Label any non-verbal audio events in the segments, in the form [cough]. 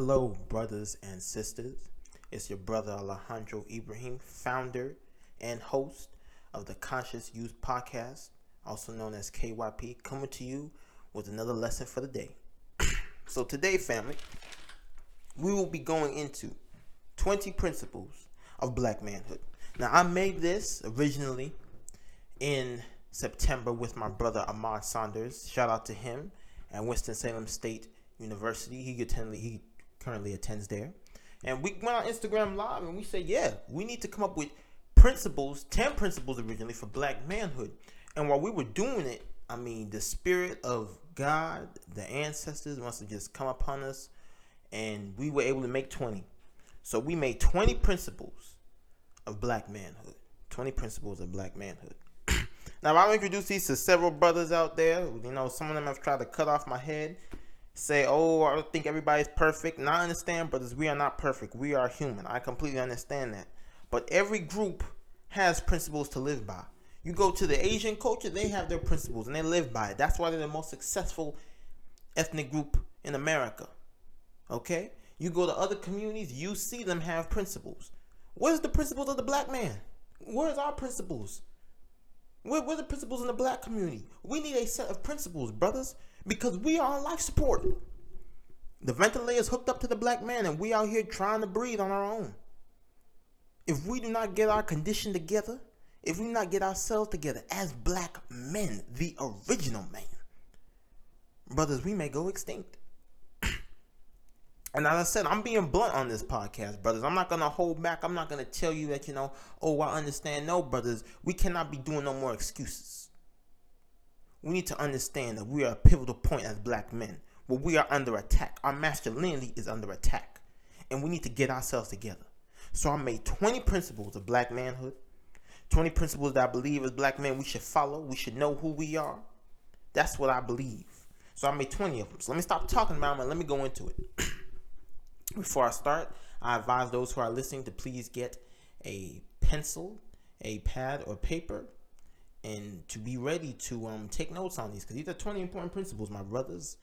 Hello, brothers and sisters. It's your brother Alejandro Ibrahim, founder and host of the Conscious Youth Podcast, also known as KYP, coming to you with another lesson for the day. [clears throat] so, today, family, we will be going into 20 principles of black manhood. Now, I made this originally in September with my brother Ahmad Saunders. Shout out to him at Winston-Salem State University. He attended, he currently attends there. And we went on Instagram Live and we said, yeah, we need to come up with principles, 10 principles originally for black manhood. And while we were doing it, I mean, the spirit of God, the ancestors must have just come upon us and we were able to make 20. So we made 20 principles of black manhood. 20 principles of black manhood. [clears throat] now, I'll introduce these to several brothers out there. You know, some of them have tried to cut off my head say, oh, I think everybody's perfect. And I understand, brothers, we are not perfect. We are human. I completely understand that. But every group has principles to live by. You go to the Asian culture, they have their principles and they live by it. That's why they're the most successful ethnic group in America. Okay? You go to other communities, you see them have principles. Where's the principles of the black man? Where's our principles? Where, where are the principles in the black community? We need a set of principles, brothers because we are on life support. The ventilator is hooked up to the black man, and we out here trying to breathe on our own. If we do not get our condition together, if we do not get ourselves together as black men, the original man, brothers, we may go extinct. And as I said, I'm being blunt on this podcast, brothers. I'm not gonna hold back. I'm not gonna tell you that you know, oh, I understand. No, brothers, we cannot be doing no more excuses we need to understand that we are a pivotal point as black men where we are under attack. Our masculinity is under attack. And we need to get ourselves together. So I made 20 principles of black manhood, 20 principles that I believe as black men we should follow. We should know who we are. That's what I believe. So I made 20 of them. So let me stop talking about them and let me go into it. [coughs] Before I start, I advise those who are listening to please get a pencil, a pad, or paper and to be ready to um take notes on these because these are 20 important principles, my brothers.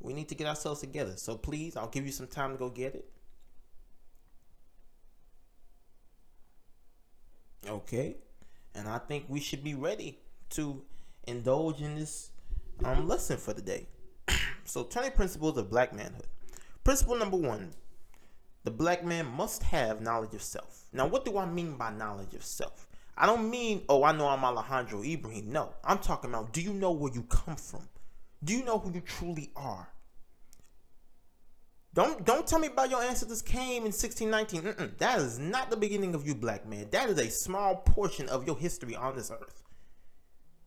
We need to get ourselves together. So please, I'll give you some time to go get it. Okay. And I think we should be ready to indulge in this um lesson for the day. [clears throat] so 20 principles of black manhood. Principle number one. The black man must have knowledge of self. Now, what do I mean by knowledge of self? I don't mean, oh, I know I'm Alejandro Ibrahim. No, I'm talking about, do you know where you come from? Do you know who you truly are? Don't don't tell me about your ancestors came in 1619. Mm-mm. That is not the beginning of you, black man. That is a small portion of your history on this earth.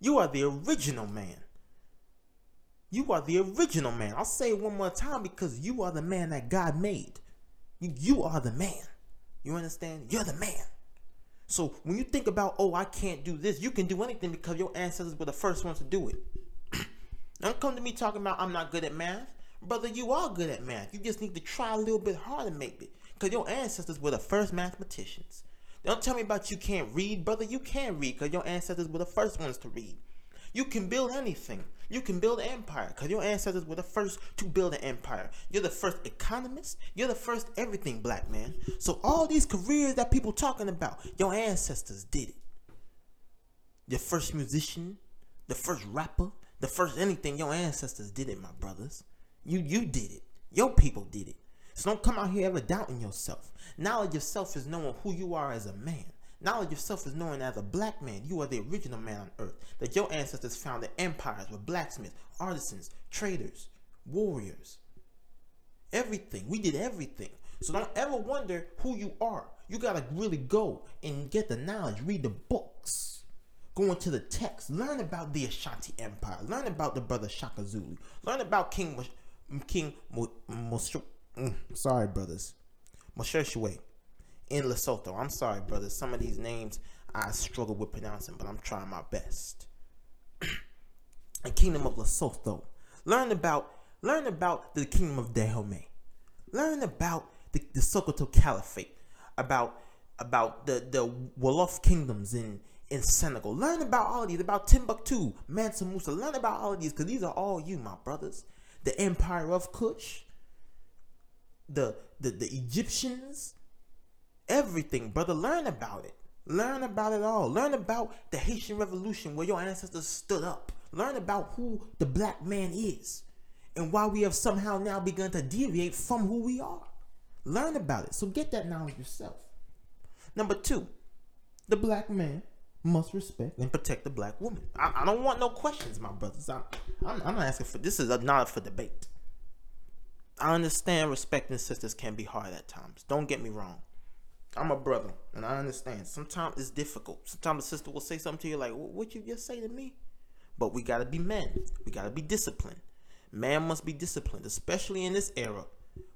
You are the original man. You are the original man. I'll say it one more time because you are the man that God made. You, you are the man. You understand? You're the man. So when you think about, oh, I can't do this, you can do anything because your ancestors were the first ones to do it. [clears throat] Don't come to me talking about I'm not good at math. Brother, you are good at math. You just need to try a little bit harder, maybe. Because your ancestors were the first mathematicians. Don't tell me about you can't read, brother. You can read because your ancestors were the first ones to read. You can build anything. You can build an empire because your ancestors were the first to build an empire. You're the first economist. You're the first everything, black man. So all these careers that people talking about, your ancestors did it. Your first musician, the first rapper, the first anything, your ancestors did it, my brothers. You you did it. Your people did it. So don't come out here ever doubting yourself. Knowledge of self is knowing who you are as a man. Knowledge of self is knowing as a black man, you are the original man on earth. That your ancestors founded empires with blacksmiths, artisans, traders, warriors. Everything. We did everything. So don't ever wonder who you are. You gotta really go and get the knowledge. Read the books. Go into the text. Learn about the Ashanti Empire. Learn about the brother Shaka Zulu. Learn about King King. Mm, sorry, brothers. Moshe in Lesotho. I'm sorry, brother. Some of these names I struggle with pronouncing, but I'm trying my best. [clears throat] the kingdom of Lesotho. Learn about learn about the kingdom of Dahomey. Learn about the, the Sokoto Caliphate. About about the the Wolof kingdoms in in Senegal. Learn about all of these. About Timbuktu, Mansa Musa. Learn about all of these because these are all you, my brothers. The Empire of Kush the the, the Egyptians, everything, brother. Learn about it. Learn about it all. Learn about the Haitian Revolution where your ancestors stood up. Learn about who the black man is and why we have somehow now begun to deviate from who we are. Learn about it. So get that knowledge yourself. Number two, the black man must respect and protect the black woman. I, I don't want no questions, my brothers. I'm, I'm, I'm, not asking for this. Is a, not for debate. I understand respecting sisters can be hard at times. Don't get me wrong. I'm a brother, and I understand. Sometimes it's difficult. Sometimes a sister will say something to you like, "What you just say to me?" But we gotta be men. We gotta be disciplined. Man must be disciplined, especially in this era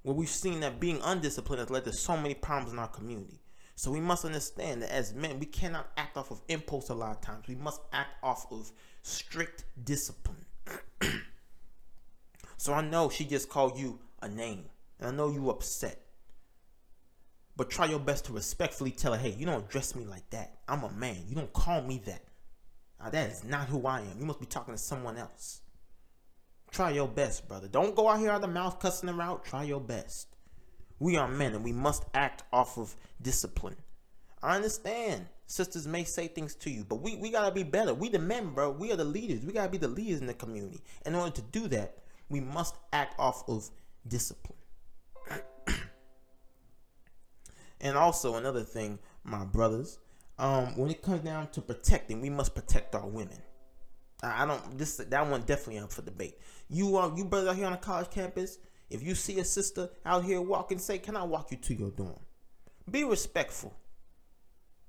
where we've seen that being undisciplined has led to so many problems in our community. So we must understand that as men, we cannot act off of impulse a lot of times. We must act off of strict discipline. [clears throat] so I know she just called you a name, and I know you upset. But try your best to respectfully tell her, hey, you don't address me like that. I'm a man. You don't call me that. Now, that is not who I am. You must be talking to someone else. Try your best, brother. Don't go out here out the mouth cussing them out. Try your best. We are men and we must act off of discipline. I understand sisters may say things to you, but we, we gotta be better. We the men, bro. We are the leaders. We gotta be the leaders in the community. In order to do that, we must act off of discipline. And also another thing, my brothers, um, when it comes down to protecting, we must protect our women. I don't. This that one definitely up for debate. You are you brothers out here on a college campus. If you see a sister out here walking, say, "Can I walk you to your dorm?" Be respectful.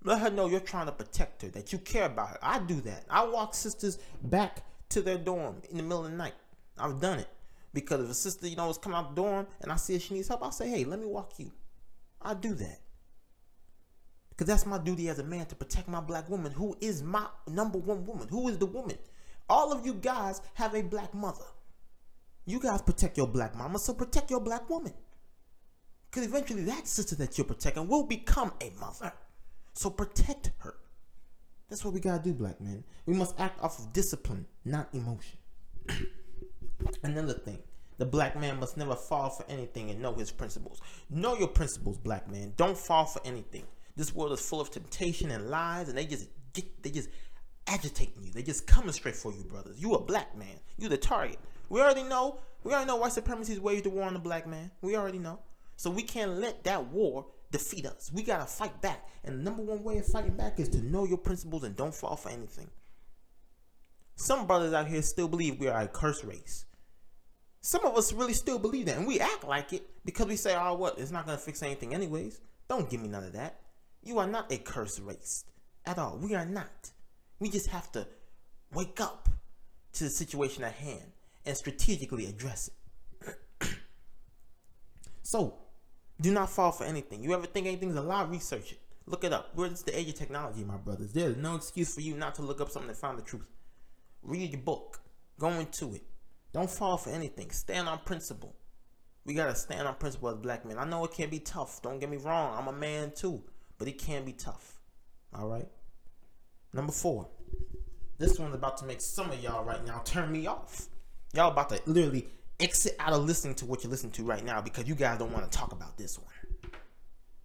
Let her know you're trying to protect her, that you care about her. I do that. I walk sisters back to their dorm in the middle of the night. I've done it because if a sister, you know, is coming out the dorm and I see she needs help, I'll say, "Hey, let me walk you." I do that because that's my duty as a man to protect my black woman, who is my number one woman. Who is the woman? All of you guys have a black mother. You guys protect your black mama, so protect your black woman. Because eventually that sister that you're protecting will become a mother. So protect her. That's what we gotta do, black men. We must act off of discipline, not emotion. [coughs] Another thing, the black man must never fall for anything and know his principles. Know your principles, black man. Don't fall for anything. This world is full of temptation and lies, and they just get they just agitating you. They just coming straight for you, brothers. You a black man. You the target. We already know. We already know white supremacy's waged the war on the black man. We already know. So we can't let that war defeat us. We gotta fight back. And the number one way of fighting back is to know your principles and don't fall for anything. Some brothers out here still believe we are a cursed race. Some of us really still believe that, and we act like it because we say, "Oh, what? It's not gonna fix anything, anyways." Don't give me none of that. You are not a cursed race at all. We are not. We just have to wake up to the situation at hand and strategically address it. [clears throat] so, do not fall for anything. You ever think anything's a lie? Research it. Look it up. We're the age of technology, my brothers. There's no excuse for you not to look up something to find the truth. Read your book. Go into it. Don't fall for anything. Stand on principle. We gotta stand on principle as black men. I know it can be tough. Don't get me wrong. I'm a man too, but it can be tough. All right. Number four. This one's about to make some of y'all right now turn me off. Y'all about to literally exit out of listening to what you're listening to right now because you guys don't want to talk about this one.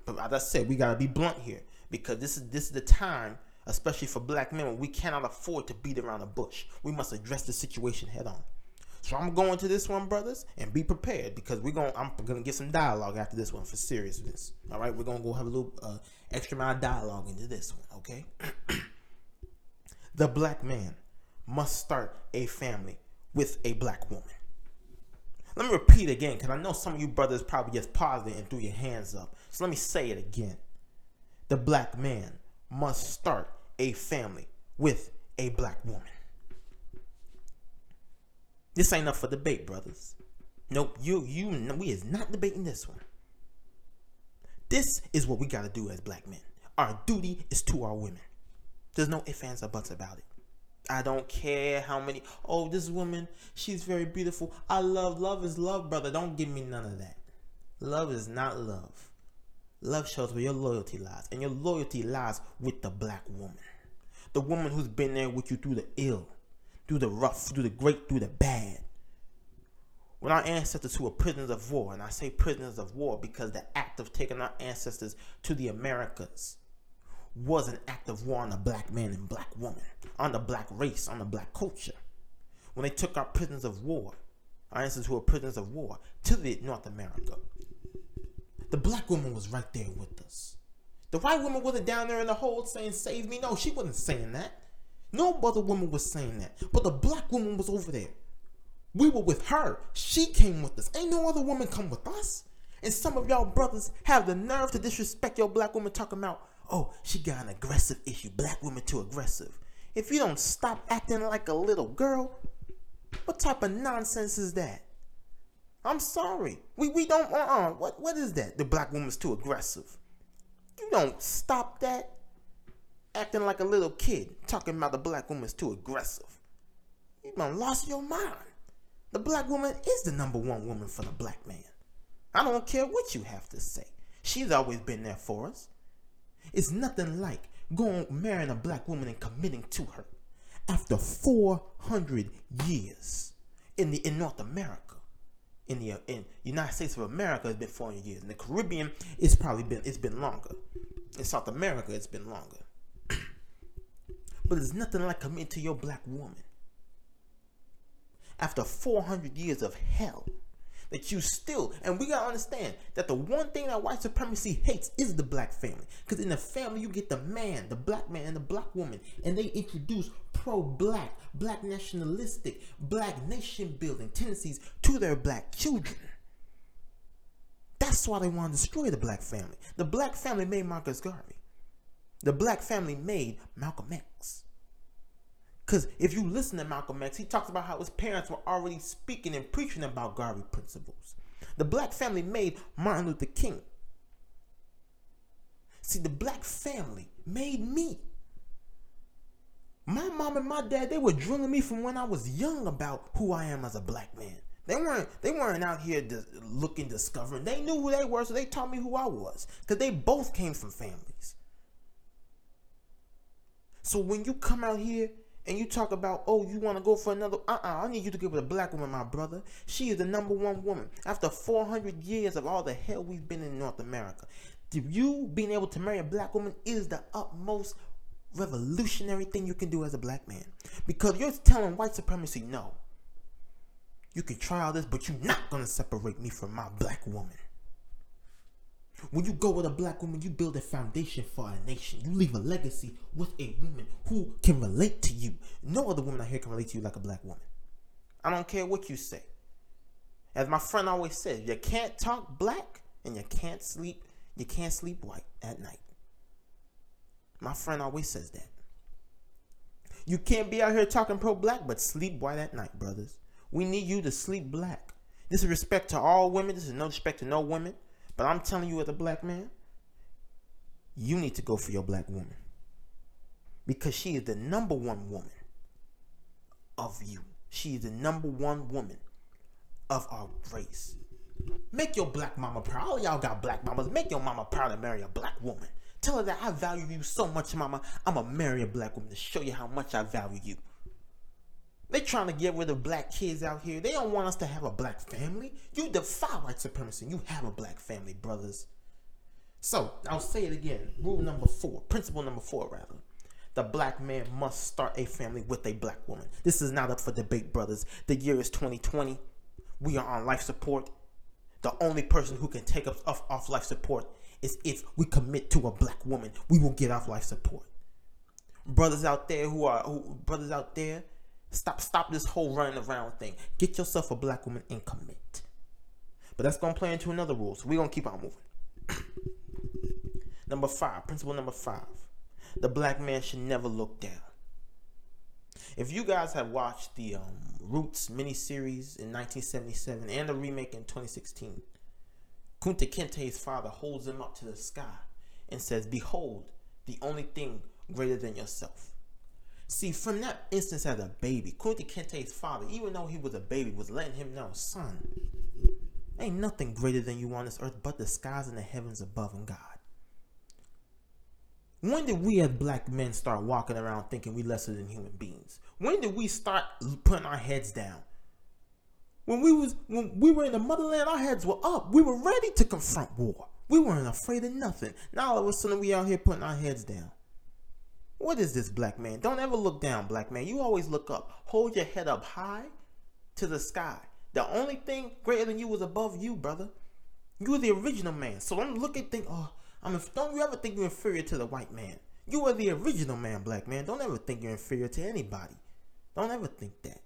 But as I said, we gotta be blunt here because this is this is the time, especially for black men, when we cannot afford to beat around the bush. We must address the situation head on. So I'm going to this one, brothers, and be prepared because we're gonna I'm gonna get some dialogue after this one for seriousness. All right, we're gonna go have a little uh, extra amount of dialogue into this one. Okay. [clears throat] the black man must start a family with a black woman. Let me repeat again because I know some of you brothers probably just paused it and threw your hands up. So let me say it again. The black man must start a family with a black woman. This ain't up for debate, brothers. Nope, you you we is not debating this one. This is what we gotta do as black men. Our duty is to our women. There's no ifs, ands, or buts about it. I don't care how many. Oh, this woman, she's very beautiful. I love. Love is love, brother. Don't give me none of that. Love is not love. Love shows where your loyalty lies, and your loyalty lies with the black woman, the woman who's been there with you through the ill, through the rough, through the great, through the bad. When our ancestors who were prisoners of war, and I say prisoners of war because the act of taking our ancestors to the Americas was an act of war on the black man and black woman, on the black race, on the black culture. When they took our prisoners of war, our ancestors who were prisoners of war, to the North America, the black woman was right there with us. The white woman wasn't down there in the hole saying, Save me. No, she wasn't saying that. No other woman was saying that. But the black woman was over there. We were with her. She came with us. Ain't no other woman come with us. And some of y'all brothers have the nerve to disrespect your black woman talking about, oh, she got an aggressive issue. Black woman too aggressive. If you don't stop acting like a little girl, what type of nonsense is that? I'm sorry. We we don't uh-uh. What what is that? The black woman's too aggressive. You don't stop that. Acting like a little kid, talking about the black woman's too aggressive. You done lost your mind. The black woman is the number one woman for the black man. I don't care what you have to say. She's always been there for us. It's nothing like going marrying a black woman and committing to her after 400 years in the in North America. In the in United States of America, it's been 400 years. In the Caribbean, it's probably been it's been longer. In South America, it's been longer. But it's nothing like committing to your black woman. After 400 years of hell that you still and we gotta understand that the one thing that white supremacy hates is the black family. Because in the family you get the man the black man and the black woman and they introduce pro-black black nationalistic black nation building tendencies to their black children. That's why they want to destroy the black family. The black family made marcus garvey the black family made malcolm x because if you listen to Malcolm X, he talks about how his parents were already speaking and preaching about Garvey principles. The black family made Martin Luther King. See, the black family made me. My mom and my dad, they were drilling me from when I was young about who I am as a black man. They weren't they weren't out here looking discovering. They knew who they were, so they taught me who I was. Because they both came from families. So when you come out here and you talk about, oh, you want to go for another, uh-uh, I need you to get with a black woman, my brother. She is the number one woman. After 400 years of all the hell we've been in North America, you being able to marry a black woman is the utmost revolutionary thing you can do as a black man. Because you're telling white supremacy, no, you can try all this, but you're not going to separate me from my black woman. When you go with a black woman, you build a foundation for a nation. You leave a legacy with a woman who can relate to you. No other woman out here can relate to you like a black woman. I don't care what you say. As my friend always says, you can't talk black and you can't sleep, you can't sleep white at night. My friend always says that. You can't be out here talking pro black but sleep white at night, brothers. We need you to sleep black. This is respect to all women. This is no respect to no women. But I'm telling you, as a black man, you need to go for your black woman because she is the number one woman of you. She is the number one woman of our race. Make your black mama proud. All y'all got black mamas. Make your mama proud to marry a black woman. Tell her that I value you so much, mama. I'm going to marry a black woman to show you how much I value you. They trying to get rid of black kids out here. They don't want us to have a black family. You defy white supremacy. You have a black family, brothers. So I'll say it again. Rule number four, principle number four, rather. The black man must start a family with a black woman. This is not up for debate, brothers. The year is 2020. We are on life support. The only person who can take us off, off life support is if we commit to a black woman. We will get off life support. Brothers out there who are who, brothers out there Stop stop this whole running around thing. Get yourself a black woman and commit. But that's gonna play into another rule. So we're gonna keep on moving. number five, principle number five. The black man should never look down. If you guys have watched the um, Roots miniseries in 1977 and the remake in 2016, Kunta Kinte's father holds him up to the sky and says, Behold, the only thing greater than yourself. See, from that instance as a baby, Kunta Kinte's father, even though he was a baby, was letting him know, son, ain't nothing greater than you on this earth but the skies and the heavens above and God. When did we as black men start walking around thinking we lesser than human beings? When did we start putting our heads down? When we was when we were in the motherland, our heads were up. We were ready to confront war. We weren't afraid of nothing. Now all of a sudden we out here putting our heads down. What is this, black man? Don't ever look down, black man. You always look up. Hold your head up high to the sky. The only thing greater than you was above you, brother. You are the original man. So don't look at think, oh, I'm. Don't you ever think you're inferior to the white man? You are the original man, black man. Don't ever think you're inferior to anybody. Don't ever think that.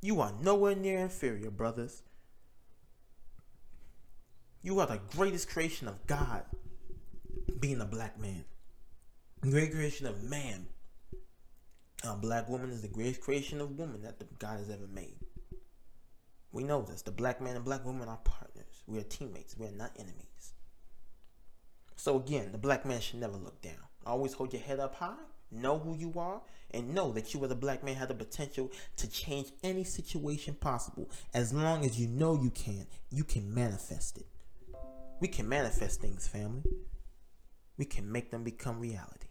You are nowhere near inferior, brothers. You are the greatest creation of God, being a black man. Great creation of man. A black woman is the greatest creation of woman that God has ever made. We know this. The black man and black woman are partners. We are teammates. We are not enemies. So again, the black man should never look down. Always hold your head up high. Know who you are and know that you as a black man have the potential to change any situation possible. As long as you know you can, you can manifest it. We can manifest things, family. We can make them become reality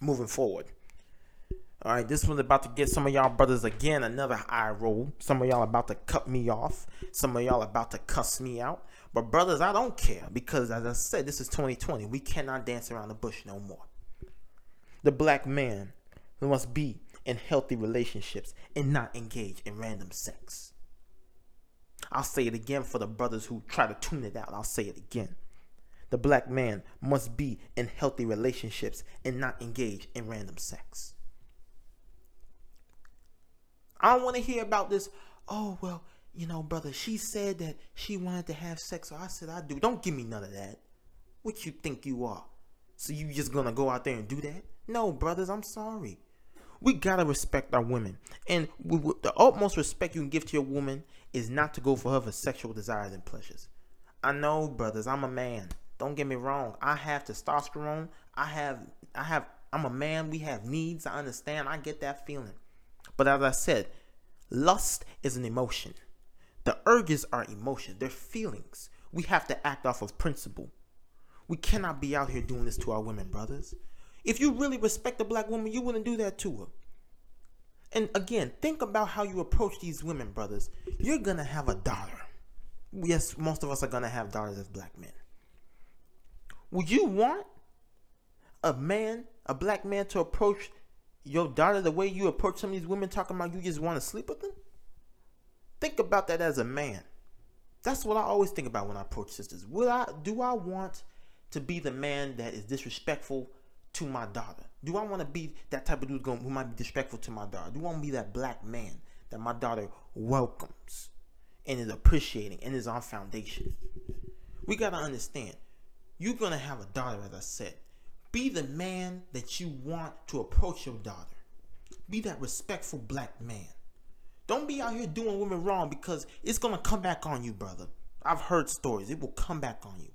moving forward. All right, this one's about to get some of y'all brothers again another eye roll. Some of y'all about to cut me off. Some of y'all about to cuss me out. But brothers, I don't care because as I said, this is 2020. We cannot dance around the bush no more. The black man must be in healthy relationships and not engage in random sex. I'll say it again for the brothers who try to tune it out. I'll say it again. The black man must be in healthy relationships and not engage in random sex. I don't want to hear about this. Oh, well, you know, brother, she said that she wanted to have sex, so I said I do. Don't give me none of that. What you think you are? So you just gonna go out there and do that? No, brothers, I'm sorry. We gotta respect our women, and we, the utmost respect you can give to your woman is not to go for her for sexual desires and pleasures. I know, brothers, I'm a man. Don't get me wrong. I have testosterone. I have I have I'm a man. We have needs. I understand. I get that feeling. But as I said, lust is an emotion. The urges are emotions. They're feelings. We have to act off of principle. We cannot be out here doing this to our women, brothers. If you really respect a black woman, you wouldn't do that to her. And again, think about how you approach these women, brothers. You're gonna have a daughter. Yes, most of us are gonna have daughters as black men. Would you want a man, a black man, to approach your daughter the way you approach some of these women talking about you just want to sleep with them? Think about that as a man. That's what I always think about when I approach sisters. Would I do I want to be the man that is disrespectful to my daughter? Do I want to be that type of dude who might be disrespectful to my daughter? Do I want to be that black man that my daughter welcomes and is appreciating and is on foundation? We gotta understand you're going to have a daughter, as I said. Be the man that you want to approach your daughter. Be that respectful black man. Don't be out here doing women wrong because it's going to come back on you, brother. I've heard stories. It will come back on you.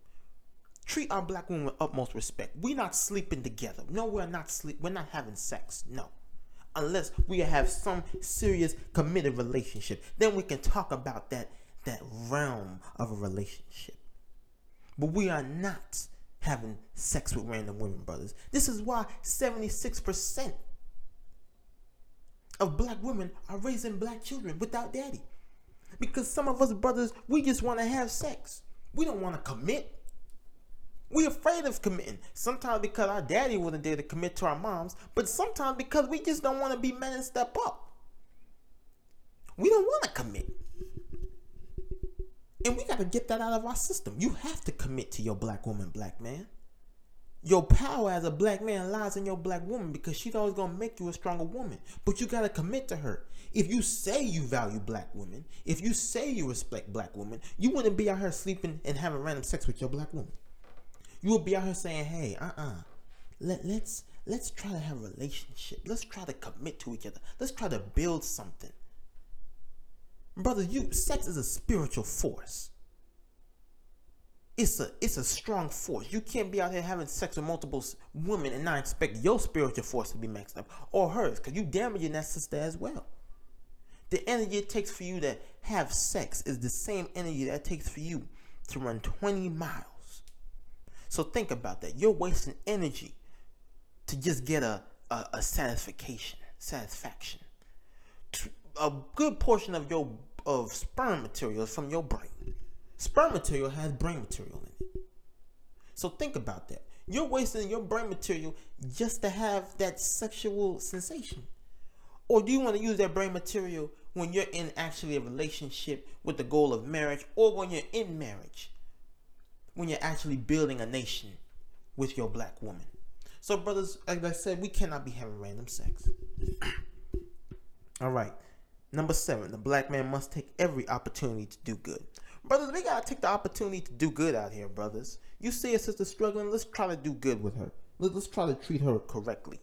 Treat our black women with utmost respect. We're not sleeping together. No, we're not sleep. We're not having sex. No. Unless we have some serious committed relationship. Then we can talk about that that realm of a relationship. But we are not having sex with random women, brothers. This is why 76% of black women are raising black children without daddy. Because some of us brothers, we just want to have sex. We don't want to commit. We're afraid of committing. Sometimes because our daddy wasn't there to commit to our moms, but sometimes because we just don't want to be men and step up. We don't want to commit. And we got to get that out of our system. You have to commit to your black woman, black man. Your power as a black man lies in your black woman because she's always going to make you a stronger woman. But you got to commit to her. If you say you value black women, if you say you respect black women, you wouldn't be out here sleeping and having random sex with your black woman. You would be out here saying, hey, uh-uh, let, let's, let's try to have a relationship. Let's try to commit to each other. Let's try to build something. Brother, you sex is a spiritual force. It's a it's a strong force. You can't be out here having sex with multiple women and not expect your spiritual force to be maxed up or hers, because you damaging that sister as well. The energy it takes for you to have sex is the same energy that it takes for you to run 20 miles. So think about that. You're wasting energy to just get a, a, a satisfaction, satisfaction a good portion of your of sperm material from your brain. Sperm material has brain material in it. So think about that. You're wasting your brain material just to have that sexual sensation. Or do you want to use that brain material when you're in actually a relationship with the goal of marriage or when you're in marriage? When you're actually building a nation with your black woman. So, brothers, like I said, we cannot be having random sex. [clears throat] All right. Number seven, the black man must take every opportunity to do good. Brothers, we gotta take the opportunity to do good out here, brothers. You see a sister struggling, let's try to do good with her. Let's try to treat her correctly.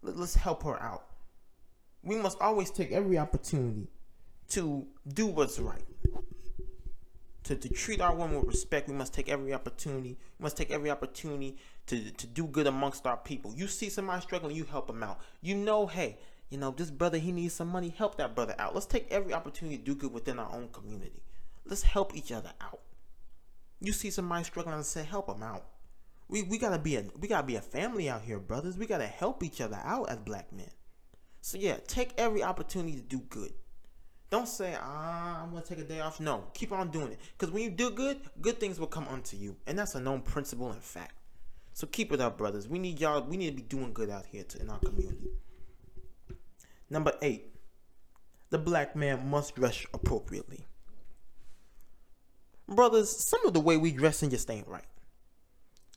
Let's help her out. We must always take every opportunity to do what's right. To, to treat our women with respect, we must take every opportunity. We must take every opportunity to, to do good amongst our people. You see somebody struggling, you help them out. You know, hey, you know, this brother, he needs some money, help that brother out. Let's take every opportunity to do good within our own community. Let's help each other out. You see somebody struggling and say, help them out. We, we gotta be a we gotta be a family out here, brothers. We gotta help each other out as black men. So yeah, take every opportunity to do good. Don't say, ah, I'm gonna take a day off. No, keep on doing it. Because when you do good, good things will come unto you. And that's a known principle and fact. So keep it up, brothers. We need y'all, we need to be doing good out here to, in our community. Number eight, the black man must dress appropriately. Brothers, some of the way we dressing just ain't right.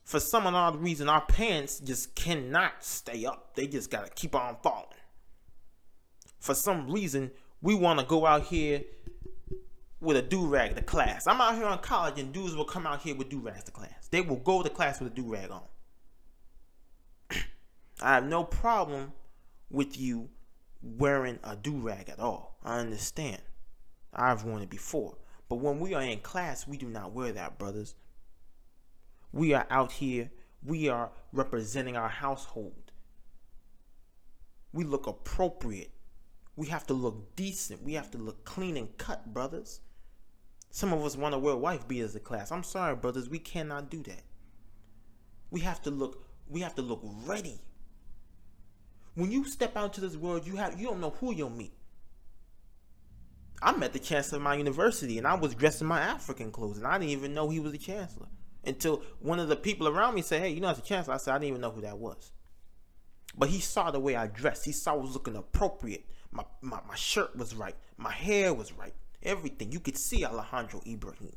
For some odd reason, our pants just cannot stay up. They just gotta keep on falling. For some reason, we want to go out here with a do rag to class. I'm out here in college, and dudes will come out here with do rags to class. They will go to class with a do rag on. [clears throat] I have no problem with you wearing a do rag at all. I understand. I've worn it before. But when we are in class, we do not wear that, brothers. We are out here, we are representing our household. We look appropriate. We have to look decent. We have to look clean and cut, brothers. Some of us want to wear wife beaters to class. I'm sorry, brothers, we cannot do that. We have to look we have to look ready. When you step out into this world, you have you don't know who you'll meet. I met the chancellor of my university and I was dressed in my African clothes and I didn't even know he was the chancellor until one of the people around me said, Hey, you know, as a chancellor. I said, I didn't even know who that was. But he saw the way I dressed. He saw I was looking appropriate. My, my, my shirt was right. My hair was right. Everything. You could see Alejandro Ibrahim.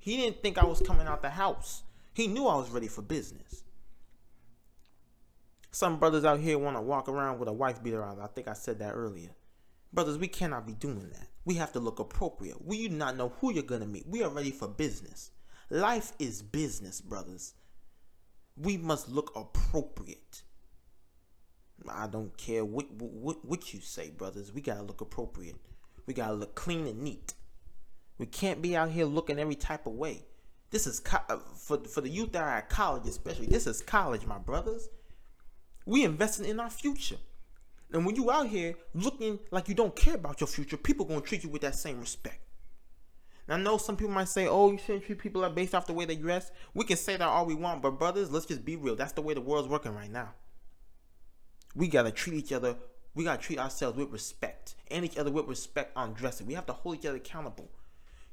He didn't think I was coming out the house. He knew I was ready for business. Some brothers out here want to walk around with a wife beater on. I think I said that earlier. Brothers, we cannot be doing that. We have to look appropriate. We do not know who you're going to meet. We are ready for business. Life is business, brothers. We must look appropriate. I don't care what, what, what you say, brothers. We got to look appropriate. We got to look clean and neat. We can't be out here looking every type of way. This is co- uh, for, for the youth that are at college, especially. This is college, my brothers. We investing in our future. And when you out here looking like you don't care about your future, people gonna treat you with that same respect. And I know some people might say, "Oh, you shouldn't treat people based off the way they dress." We can say that all we want, but brothers, let's just be real. That's the way the world's working right now. We gotta treat each other. We gotta treat ourselves with respect, and each other with respect on dressing. We have to hold each other accountable.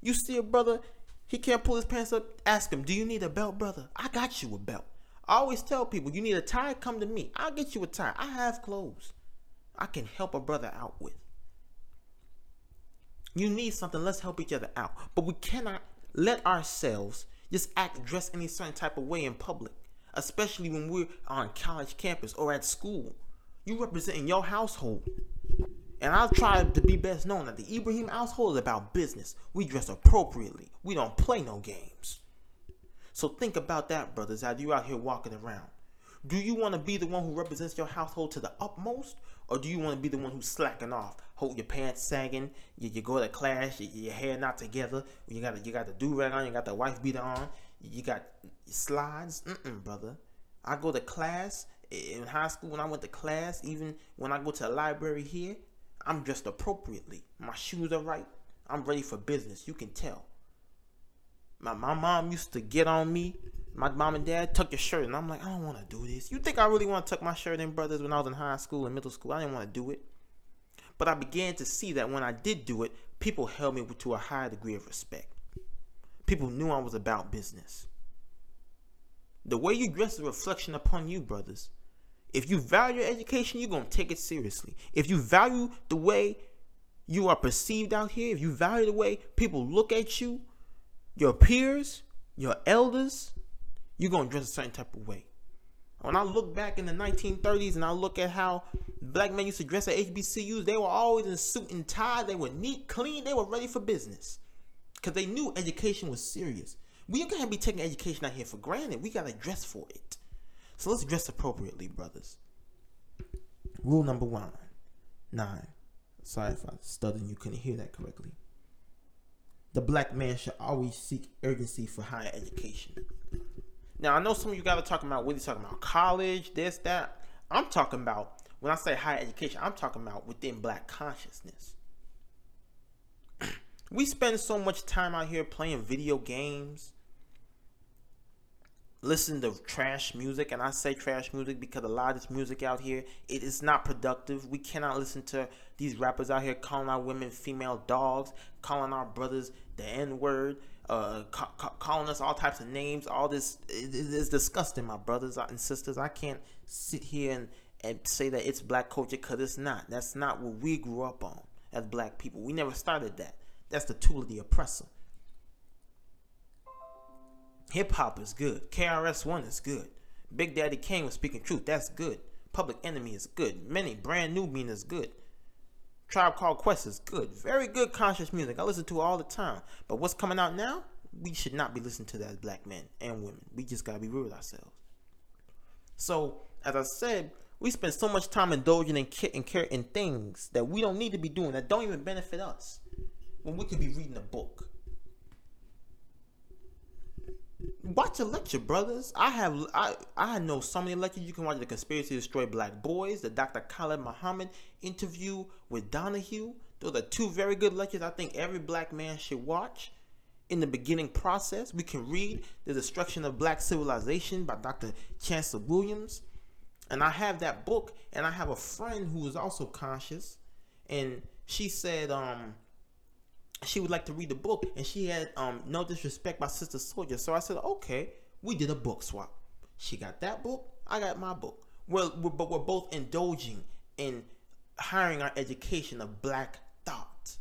You see a brother, he can't pull his pants up. Ask him, "Do you need a belt, brother?" I got you a belt. I always tell people, "You need a tie? Come to me. I'll get you a tie. I have clothes." I can help a brother out with. You need something, let's help each other out. But we cannot let ourselves just act dress any certain type of way in public, especially when we're on college campus or at school. You representing your household. And I'll try to be best known that the Ibrahim household is about business. We dress appropriately. We don't play no games. So think about that, brothers, as you out here walking around. Do you want to be the one who represents your household to the utmost? Or do you want to be the one who's slacking off? Hold your pants sagging, you, you go to class, you, your hair not together, you got you got the do rag on, you got the wife beater on, you got slides. Mm-mm, brother. I go to class in high school when I went to class, even when I go to the library here, I'm dressed appropriately. My shoes are right. I'm ready for business. You can tell. My, my mom used to get on me my mom and dad tuck your shirt, and I'm like, I don't want to do this. You think I really want to tuck my shirt in, brothers? When I was in high school and middle school, I didn't want to do it. But I began to see that when I did do it, people held me to a higher degree of respect. People knew I was about business. The way you dress is a reflection upon you, brothers. If you value your education, you're going to take it seriously. If you value the way you are perceived out here, if you value the way people look at you, your peers, your elders, you're going to dress a certain type of way. When I look back in the 1930s and I look at how black men used to dress at HBCUs, they were always in suit and tie. They were neat, clean. They were ready for business because they knew education was serious. We can't be taking education out here for granted. We got to dress for it. So let's dress appropriately, brothers. Rule number one, nine. Sorry if I stuttered and you couldn't hear that correctly. The black man should always seek urgency for higher education. Now I know some of you guys are talking about what are talking about? College, this, that. I'm talking about when I say higher education, I'm talking about within black consciousness. [clears throat] we spend so much time out here playing video games, listen to trash music and i say trash music because a lot of this music out here it is not productive. We cannot listen to these rappers out here calling our women female dogs calling our brothers the n-word uh, ca- ca- calling us all types of names. All this it is disgusting my brothers and sisters. I can't sit here and, and say that it's black culture because it's not. That's not what we grew up on as black people. We never started that. That's the tool of the oppressor Hip hop is good. KRS One is good. Big Daddy Kane was speaking truth. That's good. Public Enemy is good. Many Brand Nubian is good. Tribe Called Quest is good. Very good conscious music. I listen to it all the time. But what's coming out now? We should not be listening to that as black men and women. We just gotta be real with ourselves. So, as I said, we spend so much time indulging in, in, in things that we don't need to be doing that don't even benefit us when we could be reading a book watch a lecture, brothers. I have I I know so many lectures. You can watch the Conspiracy to Destroy Black Boys, the Dr. Khalid Muhammad interview with Donahue. Those are two very good lectures. I think every black man should watch. In the beginning process, we can read The Destruction of Black Civilization by Dr. Chancellor Williams. And I have that book, and I have a friend who is also conscious, and she said, um, she would like to read the book and she had um no disrespect by Sister Souljah so i said okay we did a book swap. She got that book i got my book. Well we're, but we're both indulging in hiring our education of black thought.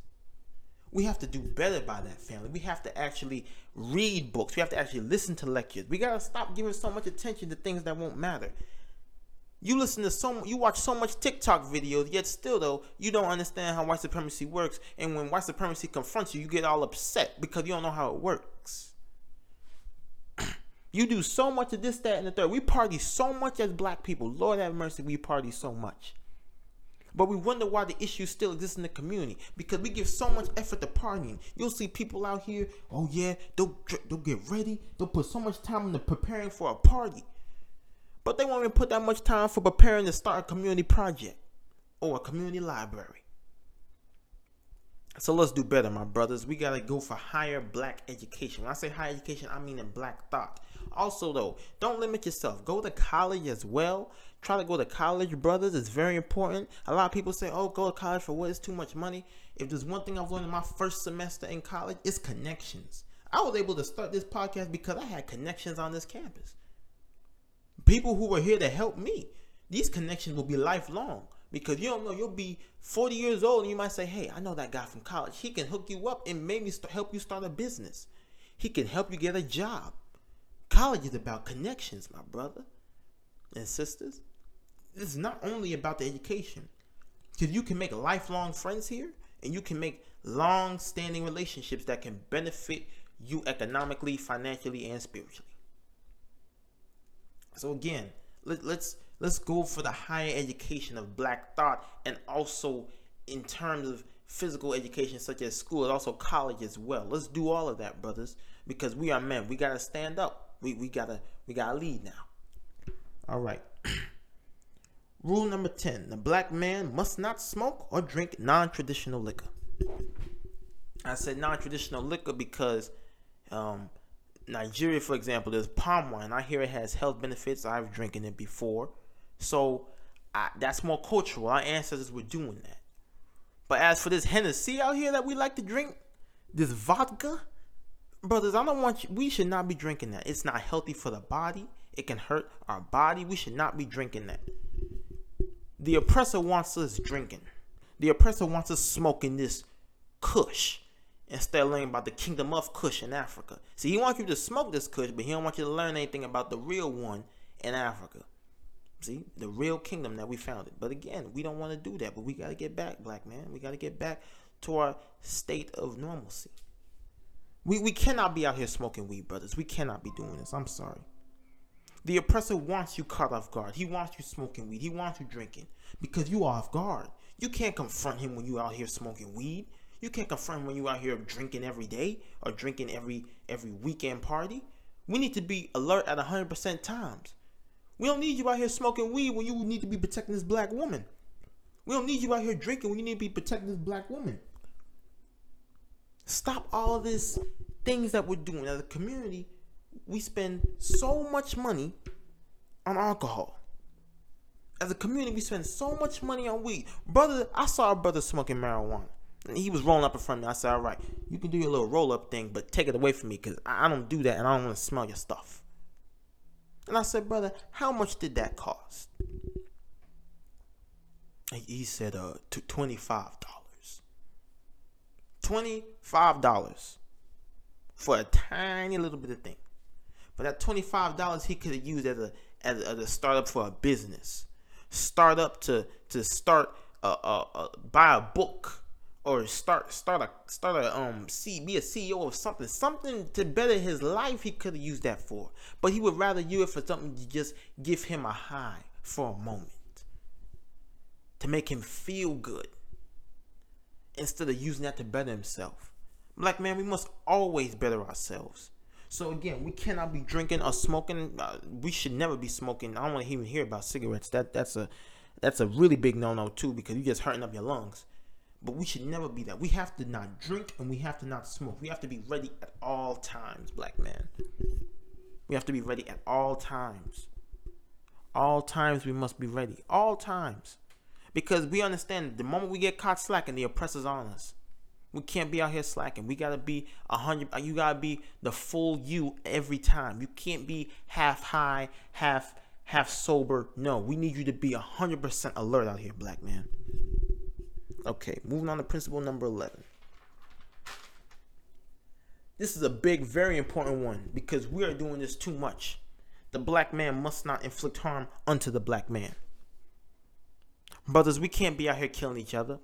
We have to do better by that family. We have to actually read books. We have to actually listen to lectures. We got to stop giving so much attention to things that won't matter you listen to so you watch so much TikTok videos, yet still though you don't understand how white supremacy works. And when white supremacy confronts you, you get all upset because you don't know how it works. [clears throat] you do so much of this, that, and the third. We party so much as black people. Lord have mercy, we party so much. But we wonder why the issue still exists in the community because we give so much effort to partying. You'll see people out here, oh yeah, they'll, they'll get ready. They'll put so much time into preparing for a party. But they won't even put that much time for preparing to start a community project or a community library. So let's do better, my brothers. We gotta go for higher black education. When I say higher education, I mean in black thought. Also, though, don't limit yourself. Go to college as well. Try to go to college, brothers. It's very important. A lot of people say, "Oh, go to college for what? It's too much money." If there's one thing I've learned in my first semester in college, it's connections. I was able to start this podcast because I had connections on this campus people who were here to help me. These connections will be lifelong because you don't know you'll be 40 years old and you might say, "Hey, I know that guy from college. He can hook you up and maybe st- help you start a business. He can help you get a job." College is about connections, my brother and sisters. It's not only about the education. Because you can make lifelong friends here and you can make long standing relationships that can benefit you economically, financially, and spiritually. So again, let, let's let's go for the higher education of black thought and also in terms of physical education such as school and also college as well. Let's do all of that, brothers, because we are men. We gotta stand up. We we gotta we gotta lead now. All right. [clears throat] Rule number 10 the black man must not smoke or drink non traditional liquor. I said non traditional liquor because um, Nigeria, for example, there's palm wine. I hear it has health benefits. I've drinking it before, so I, that's more cultural. Our ancestors were doing that. But as for this Hennessy out here that we like to drink, this vodka, brothers, I don't want you. We should not be drinking that. It's not healthy for the body. It can hurt our body. We should not be drinking that. The oppressor wants us drinking. The oppressor wants us smoking this Kush instead of learning about the kingdom of Kush in Africa. See, he wants you to smoke this Kush, but he don't want you to learn anything about the real one in Africa. See, the real kingdom that we founded. But again, we don't want to do that. But we got to get back, black man. We got to get back to our state of normalcy. We, we cannot be out here smoking weed, brothers. We cannot be doing this. I'm sorry. The oppressor wants you caught off guard. He wants you smoking weed. He wants you drinking because you are off guard. You can't confront him when you out here smoking weed. You can't him when you out here drinking every day or drinking every every weekend party. We need to be alert at 100% times. We don't need you out here smoking weed when you need to be protecting this black woman. We don't need you out here drinking when you need to be protecting this black woman. Stop all this things that we're doing as a community. We spend so much money on alcohol. As a community, we spend so much money on weed. Brother, I saw a brother smoking marijuana. And he was rolling up in front of me. I said, all right, you can do your little roll up thing, but take it away from me because I don't do that and I don't want to smell your stuff. And I said, brother, how much did that cost? He said, uh, $25. $25 for a tiny little bit of thing. But that $25 he could have used as a, as a, as a startup for a business. Startup to, to start, a, a, buy a book or start start a start a um see be a CEO of something something to better his life he could have used that for. But he would rather use it for something to just give him a high for a moment. To make him feel good. Instead of using that to better himself. Black man we must always better ourselves. So again we cannot be drinking or smoking. Uh, we should never be smoking. I don't want to even hear about cigarettes. That that's a that's a really big no-no too because you're just hurting up your lungs but we should never be that. We have to not drink and we have to not smoke. We have to be ready at all times, black man. We have to be ready at all times. All times we must be ready. All times. Because we understand the moment we get caught slacking, the oppressor's on us. We can't be out here slacking. We gotta be a hundred. Uh, you gotta be the full you every time. You can't be half high, half half sober. No, we need you to be a hundred percent alert out here, black man. Okay, moving on to principle number 11. This is a big, very important one because we are doing this too much. The black man must not inflict harm unto the black man. Brothers, we can't be out here killing each other.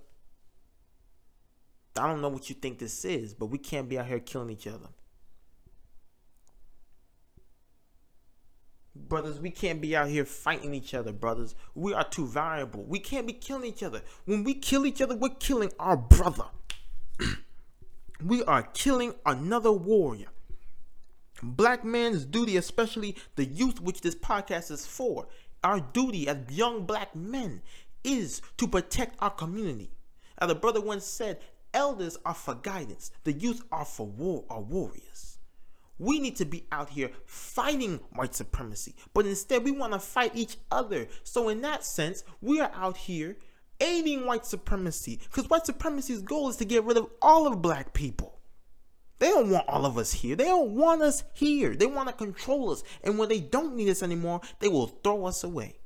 I don't know what you think this is, but we can't be out here killing each other. Brothers. We can't be out here fighting each other, brothers. We are too valuable. We can't be killing each other. When we kill each other, we're killing our brother. [clears throat] we are killing another warrior. Black man's duty, especially the youth, which this podcast is for, our duty as young black men is to protect our community. As the brother once said, elders are for guidance, the youth are for war, are warriors. We need to be out here fighting white supremacy, but instead we want to fight each other. So, in that sense, we are out here aiding white supremacy because white supremacy's goal is to get rid of all of black people. They don't want all of us here. They don't want us here. They want to control us. And when they don't need us anymore, they will throw us away.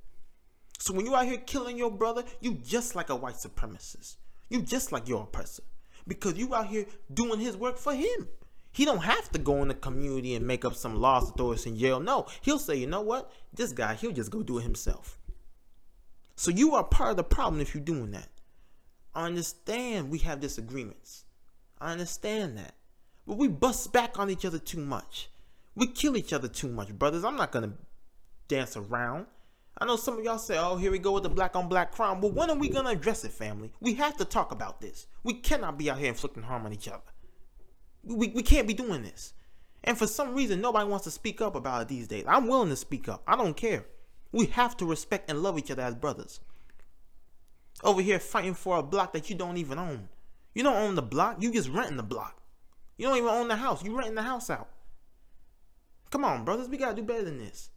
So when you're out here killing your brother, you just like a white supremacist. You just like your oppressor. Because you out here doing his work for him. He don't have to go in the community and make up some laws to throw us in jail. No, he'll say, you know what? This guy, he'll just go do it himself. So you are part of the problem if you're doing that. I understand we have disagreements. I understand that. But we bust back on each other too much. We kill each other too much, brothers. I'm not gonna dance around. I know some of y'all say, oh, here we go with the black on black crime. Well, when are we gonna address it, family? We have to talk about this. We cannot be out here inflicting harm on each other. We, we can't be doing this. And for some reason, nobody wants to speak up about it these days. I'm willing to speak up. I don't care. We have to respect and love each other as brothers. Over here fighting for a block that you don't even own. You don't own the block. You just renting the block. You don't even own the house. You renting the house out. Come on, brothers. We gotta do better than this.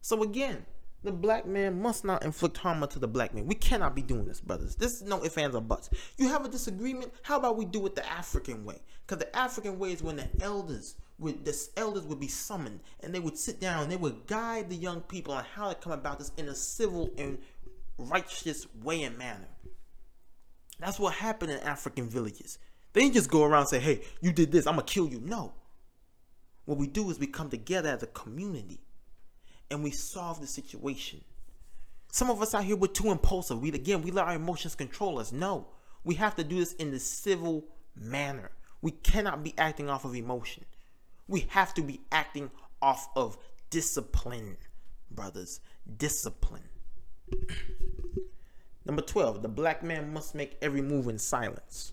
So again, The black man must not inflict harm to the black man. We cannot be doing this, brothers. This is no ifs, ands, or buts. You have a disagreement? How about we do it the African way? Because the African way is when the elders would the elders would be summoned and they would sit down, and they would guide the young people on how to come about this in a civil and righteous way and manner. That's what happened in African villages. They didn't just go around and say, hey, you did this, I'm gonna kill you. No. What we do is we come together as a community and we solve the situation. Some of us out here were too impulsive. We again we let our emotions control us. No. We have to do this in the civil manner. We cannot be acting off of emotion. We have to be acting off of discipline, brothers. Discipline. [clears throat] Number 12, the black man must make every move in silence.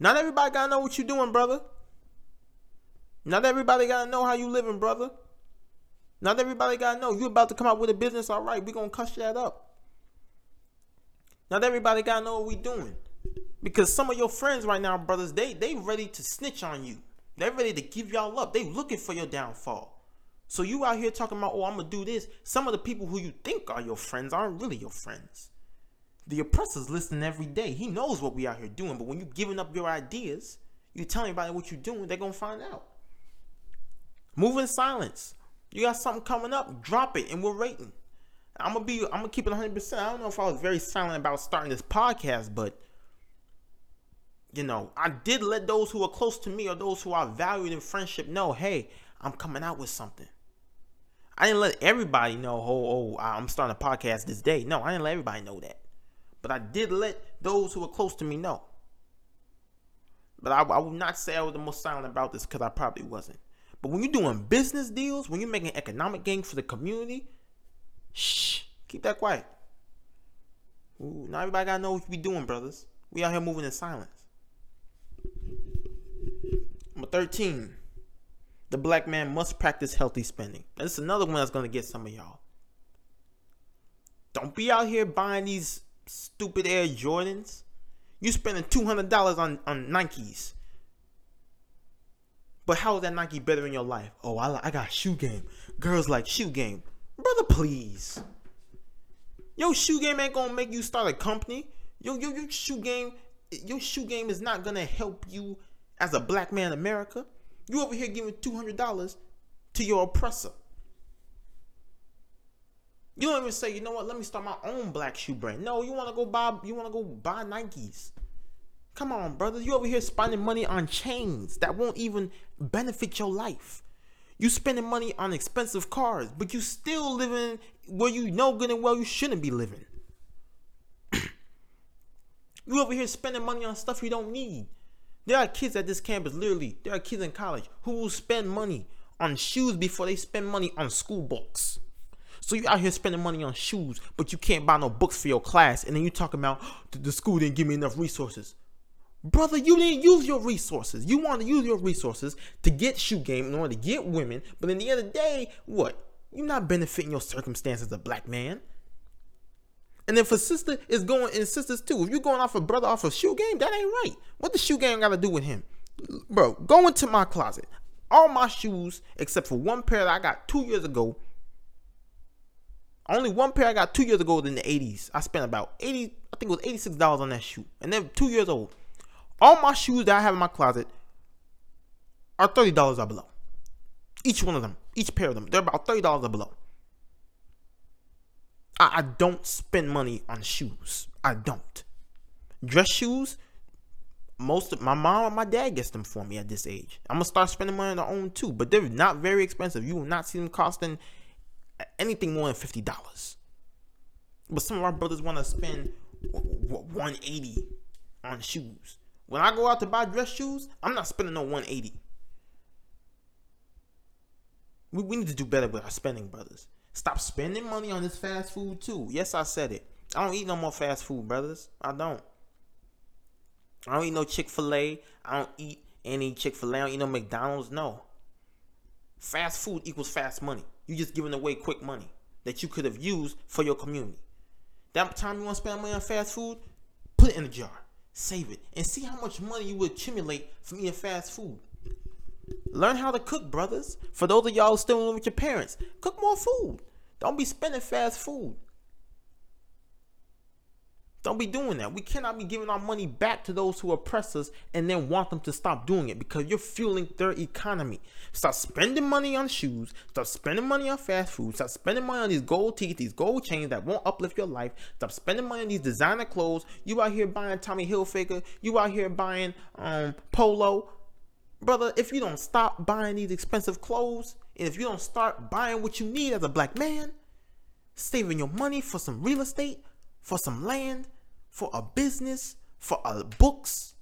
Not everybody gotta know what you're doing, brother. Not everybody gotta know how you living, brother. Not everybody gotta know you about to come out with a business. All right, we gonna cuss that up. Not everybody gotta know what we doing, because some of your friends right now, brothers, they they ready to snitch on you. They're ready to give y'all up. They looking for your downfall. So you out here talking about, oh, I'm gonna do this. Some of the people who you think are your friends aren't really your friends. The oppressor's listening every day. He knows what we out here doing. But when you giving up your ideas, you telling everybody what you're doing, they're gonna find out. Move in silence. You got something coming up, drop it, and we're rating. I'm gonna be, I'm gonna keep it 100. percent I don't know if I was very silent about starting this podcast, but you know, I did let those who are close to me or those who are valued in friendship know, hey, I'm coming out with something. I didn't let everybody know, oh, oh, I'm starting a podcast this day. No, I didn't let everybody know that. But I did let those who were close to me know. But I, I would not say I was the most silent about this because I probably wasn't. But when you're doing business deals, when you're making economic gain for the community, shh, keep that quiet. Ooh, not everybody gotta know what you be doing, brothers. We out here moving in silence. Number 13 the black man must practice healthy spending. This is another one that's gonna get some of y'all. Don't be out here buying these stupid Air Jordans. You spending two hundred dollars on on Nikes. But how is that Nike better in your life? Oh, I, I got shoe game. Girls like shoe game. Brother, please. Your shoe game ain't gonna make you start a company. Yo, yo, your shoe game, your shoe game is not gonna help you as a black man in America. You over here giving two hundred dollars to your oppressor. You don't even say, you know what? Let me start my own black shoe brand. No, you want to go buy. You want to go buy Nikes. Come on, brother. You over here spending money on chains that won't even benefit your life. You spending money on expensive cars, but you still living where you know good and well you shouldn't be living. [clears throat] you over here spending money on stuff you don't need. There are kids at this campus, literally, there are kids in college who will spend money on shoes before they spend money on school books. So you out here spending money on shoes, but you can't buy no books for your class, and then you talking about the school didn't give me enough resources. Brother, you didn't use your resources. You want to use your resources to get shoe game in order to get women, but in the end of the day, what? You're not benefiting your circumstances as a black man. And if a sister is going, and sisters too, if you're going off a brother off a shoe game, that ain't right. What the shoe game got to do with him? Bro, go into my closet. All my shoes, except for one pair that I got two years ago. Only one pair I got two years ago in the 80s. I spent about 80, I think it was $86 on that shoe. And they're two years old. All my shoes that I have in my closet are $30 or below. Each one of them, each pair of them, they're about $30 or below. I, I don't spend money on shoes. I don't. Dress shoes, most of my mom and my dad gets them for me at this age. I'm gonna start spending money on their own too, but they're not very expensive. You will not see them costing anything more than fifty dollars. But some of our brothers want to spend 180 on shoes. When I go out to buy dress shoes, I'm not spending no 180. We, we need to do better with our spending, brothers. Stop spending money on this fast food too. Yes, I said it. I don't eat no more fast food, brothers. I don't. I don't eat no Chick fil A. I don't eat any Chick fil A. I don't eat no McDonald's. No. Fast food equals fast money. You just giving away quick money that you could have used for your community. That time you want to spend money on fast food, put it in a jar, save it, and see how much money you would accumulate from eating fast food. Learn how to cook, brothers. For those of y'all still living with your parents, cook more food. Don't be spending fast food. Don't be doing that. We cannot be giving our money back to those who oppress us and then want them to stop doing it because you're fueling their economy. Stop spending money on shoes. Stop spending money on fast food. Stop spending money on these gold teeth, these gold chains that won't uplift your life. Stop spending money on these designer clothes. You out here buying Tommy Hilfiger. You out here buying um, Polo. Brother, if you don't stop buying these expensive clothes, and if you don't start buying what you need as a black man, saving your money for some real estate, for some land, for a business, for a books,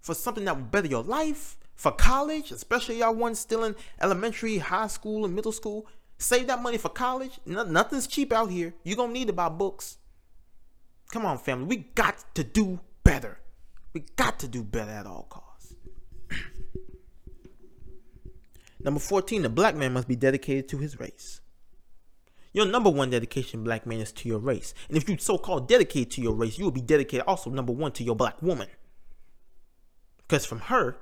for something that will better your life, for college, especially y'all ones still in elementary, high school, and middle school. Save that money for college. No, nothing's cheap out here. You're going to need to buy books. Come on, family. We got to do better. We got to do better at all costs. [clears throat] Number 14, the black man must be dedicated to his race. Your number one dedication, black man, is to your race. And if you so called dedicate to your race, you will be dedicated also, number one, to your black woman. Because from her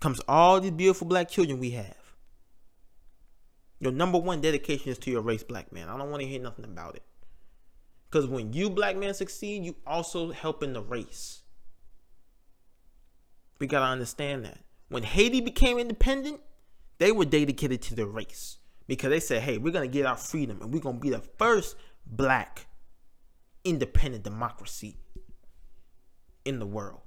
comes all these beautiful black children we have. Your number one dedication is to your race, black man. I don't want to hear nothing about it. Because when you, black man, succeed, you also help in the race. We got to understand that. When Haiti became independent, they were dedicated to their race because they said, hey, we're going to get our freedom and we're going to be the first black independent democracy in the world.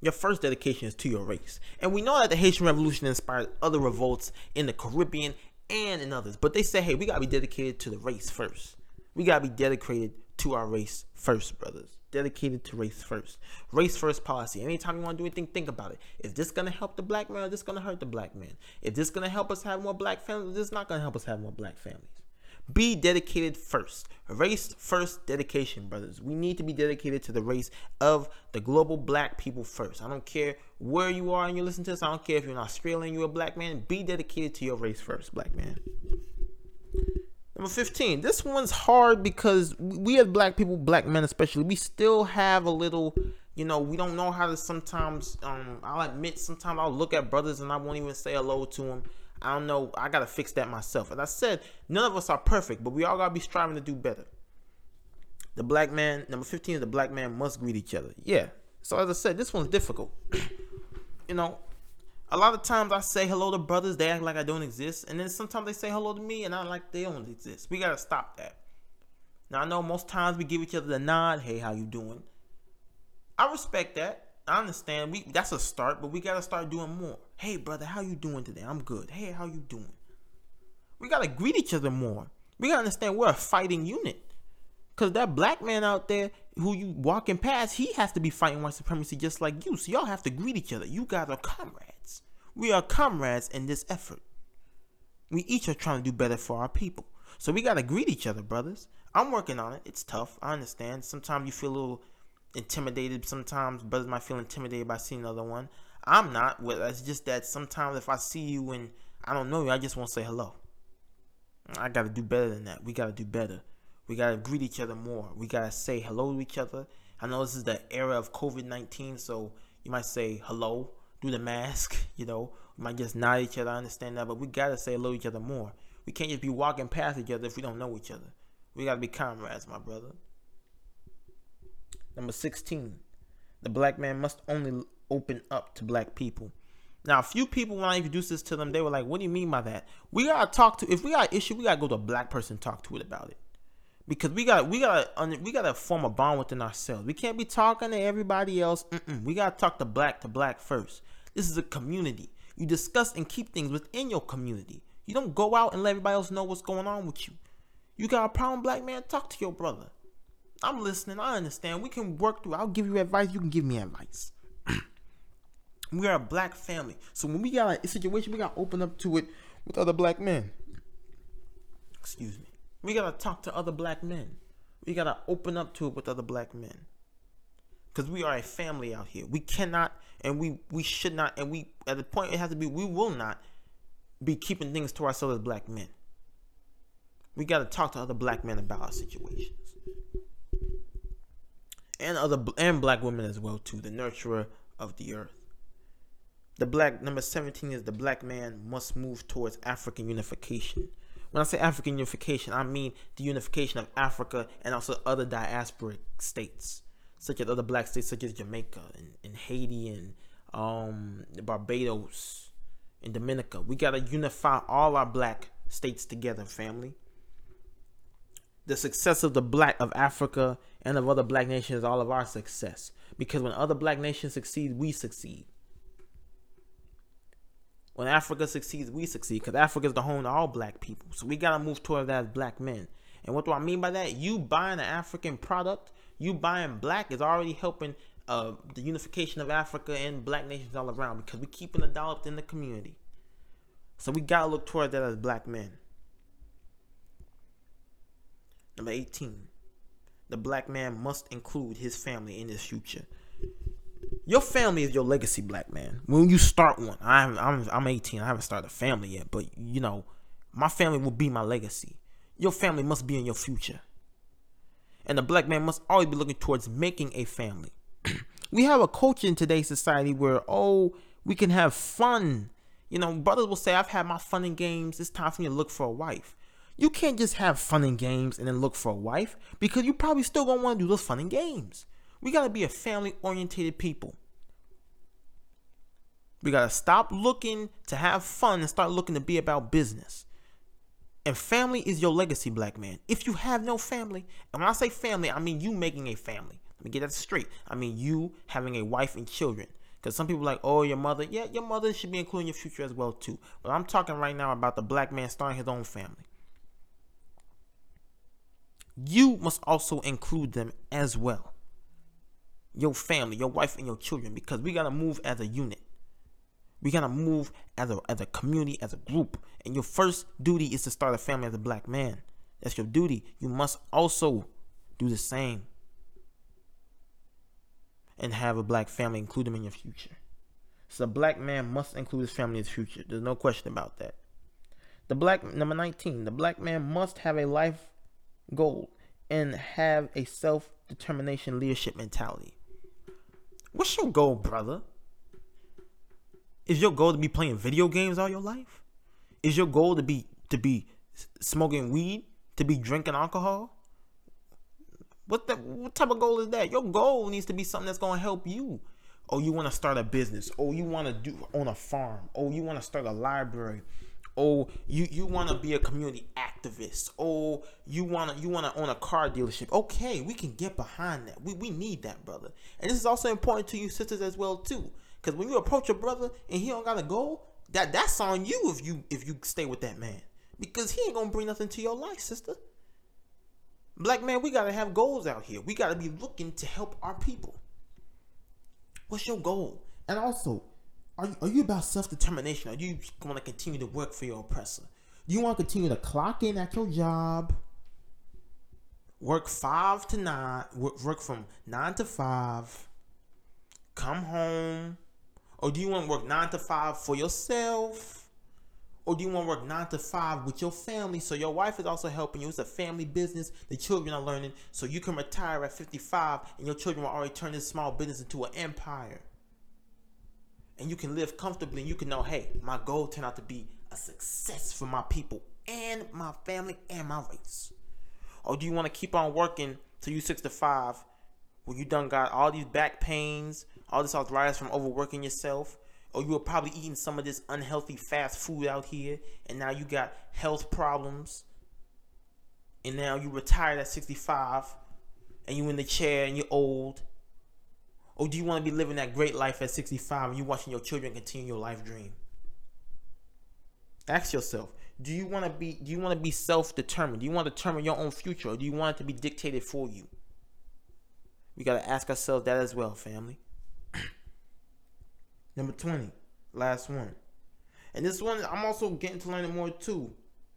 Your first dedication is to your race. And we know that the Haitian Revolution inspired other revolts in the Caribbean and in others. But they say, hey, we got to be dedicated to the race first. We got to be dedicated to our race first, brothers dedicated to race first. Race first policy. Anytime you want to do anything, think about it. Is this to help the black man or is this to hurt the black man? Is this to help us have more black families? This is not going to help us have more black families. Be dedicated first. Race first dedication, brothers. We need to be dedicated to the race of the global black people first. I don't care where you are and you listen to this. I don't care if you're in Australia and you're a black man. Be dedicated to your race first, black man. Number 15. This one's hard because we as black people, black men especially, we still have a little, you know, we don't know how to sometimes, um, I'll admit, sometimes I'll look at brothers and I won't even say hello to them. I don't know. I got to fix that myself. As I said, none of us are perfect, but we all got to be striving to do better. The black man, number 15 is the black man must greet each other. Yeah. So as I said, this one's difficult. [clears throat] you know, a lot of times I say hello to brothers, they act like I don't exist, and then sometimes they say hello to me, and I like they don't exist. We gotta stop that. Now I know most times we give each other the nod, "Hey, how you doing?" I respect that. I understand. We that's a start, but we gotta start doing more. Hey, brother, how you doing today? I'm good. Hey, how you doing? We gotta greet each other more. We gotta understand we're a fighting unit. Cause that black man out there who you walking past, he has to be fighting white supremacy just like you. So y'all have to greet each other. You guys are comrades. We are comrades in this effort. We each are trying to do better for our people. So we gotta greet each other, brothers. I'm working on it. It's tough. I understand. Sometimes you feel a little intimidated. Sometimes brothers might feel intimidated by seeing another one. I'm not. Well, it's just that sometimes if I see you and I don't know you, I just want to say hello. I gotta do better than that. We gotta do better. We gotta greet each other more. We gotta say hello to each other. I know this is the era of COVID nineteen, so you might say hello through the mask. You know, we might just nod at each other. I understand that, but we gotta say hello to each other more. We can't just be walking past each other if we don't know each other. We gotta be comrades, my brother. Number sixteen, the black man must only open up to black people. Now, a few people when I introduced this to them, they were like, "What do you mean by that?" We gotta talk to. If we got an issue, we gotta go to a black person talk to it about it because we got we got we got to form a bond within ourselves. We can't be talking to everybody else. Mm-mm. We got to talk to black to black first. This is a community. You discuss and keep things within your community. You don't go out and let everybody else know what's going on with you. You got a problem, black man? Talk to your brother. I'm listening. I understand. We can work through. I'll give you advice. You can give me advice. [clears throat] we are a black family, so when we got a situation, we got to open up to it with other black men. Excuse me. We gotta talk to other black men. We gotta open up to it with other black men. Cause we are a family out here. We cannot and we we should not and we at the point it has to be we will not be keeping things to ourselves as black men. We gotta talk to other black men about our situations. And other and black women as well too, the nurturer of the earth. The black number 17 is the black man must move towards African unification. When I say African unification, I mean the unification of Africa and also other diasporic states, such as other black states such as Jamaica and, and Haiti and um, Barbados and Dominica. We gotta unify all our black states together, family. The success of the black of Africa and of other black nations is all of our success. Because when other black nations succeed, we succeed. When Africa succeeds, we succeed. Because Africa is the home to all black people. So we gotta move toward that as black men. And what do I mean by that? You buying an African product, you buying black is already helping uh, the unification of Africa and black nations all around because we're keeping the dollar in the community. So we gotta look toward that as black men. Number 18. The black man must include his family in his future. Your family is your legacy, black man. When you start one, I'm I'm I'm 18. I haven't started a family yet, but you know, my family will be my legacy. Your family must be in your future. And the black man must always be looking towards making a family. [clears throat] we have a culture in today's society where oh, we can have fun. You know, brothers will say, I've had my fun and games. It's time for me to look for a wife. You can't just have fun and games and then look for a wife because you probably still gonna want to do those fun and games. We gotta be a family orientated people. We gotta stop looking to have fun and start looking to be about business. And family is your legacy, black man. If you have no family, and when I say family, I mean you making a family. Let me get that straight. I mean you having a wife and children. Because some people like, oh, your mother. Yeah, your mother should be including your future as well, too. But I'm talking right now about the black man starting his own family you must also include them as well. Your family, your wife, and your children, because we gotta move as a unit. We gotta move as a as a community, as a group. And your first duty is to start a family as a black man. That's your duty. You must also do the same. And have a black family, include them in your future. So a black man must include his family in his future. There's no question about that. The black number 19, the black man must have a life goal and have a self determination leadership mentality. What's your goal, brother? Is your goal to be playing video games all your life? Is your goal to be to be smoking weed? To be drinking alcohol? What the what type of goal is that? Your goal needs to be something that's gonna help you. Oh, you want to start a business. Oh, you want to do on a farm. Oh, you want to start a library oh you you want to be a community activist oh you want to you want to own a car dealership okay we can get behind that we, we need that brother and this is also important to you sisters as well too because when you approach a brother and he don't got a goal that that's on you if you if you stay with that man. Because he ain't gonna bring nothing to your life sister. Black man we gotta have goals out here. We gotta be looking to help our people. What's your goal? And also are you, are you about self determination? Are you going to continue to work for your oppressor? Do you want to continue to clock in at your job, work five to nine, work from nine to five, come home, or do you want to work nine to five for yourself? Or do you want to work nine to five with your family? So your wife is also helping you. It's a family business. The children are learning. So you can retire at 55 and your children will already turn this small business into an empire and you can live comfortably and you can know, hey, my goal turned out to be a success for my people and my family and my race? Or do you want to keep on working till you 65 when you done got all these back pains, all this arthritis from overworking yourself? Or you were probably eating some of this unhealthy fast food out here and now you got health problems and now you retired at 65 and you in the chair and you're old or do you want to be living that great life at 65 and you watching your children continue your life dream? Ask yourself, do you want to be do you want to be self-determined? Do you want to determine your own future or do you want it to be dictated for you? We got to ask ourselves that as well, family. Number 20, last one. And this one I'm also getting to learn it more too.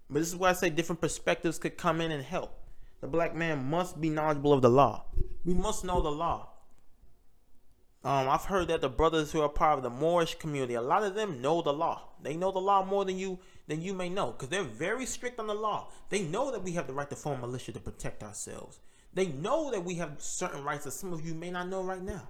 But this is why I say different perspectives could come in and help. The black man must be knowledgeable of the law. We must know the law. Um, I've heard that the brothers who are part of the Moorish community, a lot of them know the law. They know the law more than you than you may know, because they're very strict on the law. They know that we have the right to form militia to protect ourselves. They know that we have certain rights that some of you may not know right now.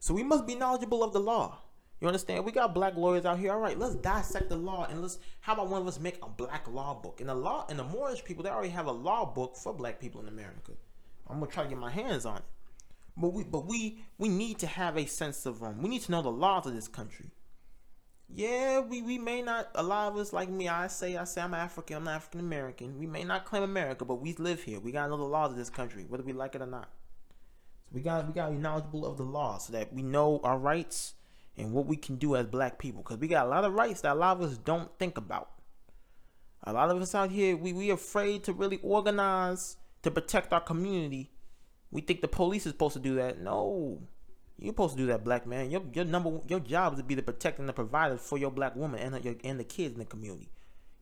So we must be knowledgeable of the law. You understand? We got black lawyers out here. All right, let's dissect the law and let's. How about one of us make a black law book? And the law and the Moorish people, they already have a law book for black people in America. I'm gonna try to get my hands on it. But we, but we, we need to have a sense of um. We need to know the laws of this country. Yeah, we, we may not. A lot of us, like me, I say I say I'm African. I'm African American. We may not claim America, but we live here. We gotta know the laws of this country, whether we like it or not. So we got we gotta be knowledgeable of the law so that we know our rights and what we can do as black people. Because we got a lot of rights that a lot of us don't think about. A lot of us out here, we we afraid to really organize to protect our community. We think the police is supposed to do that. No, you're supposed to do that, black man. Your your number your job is to be the protector and the provider for your black woman and your and the kids in the community.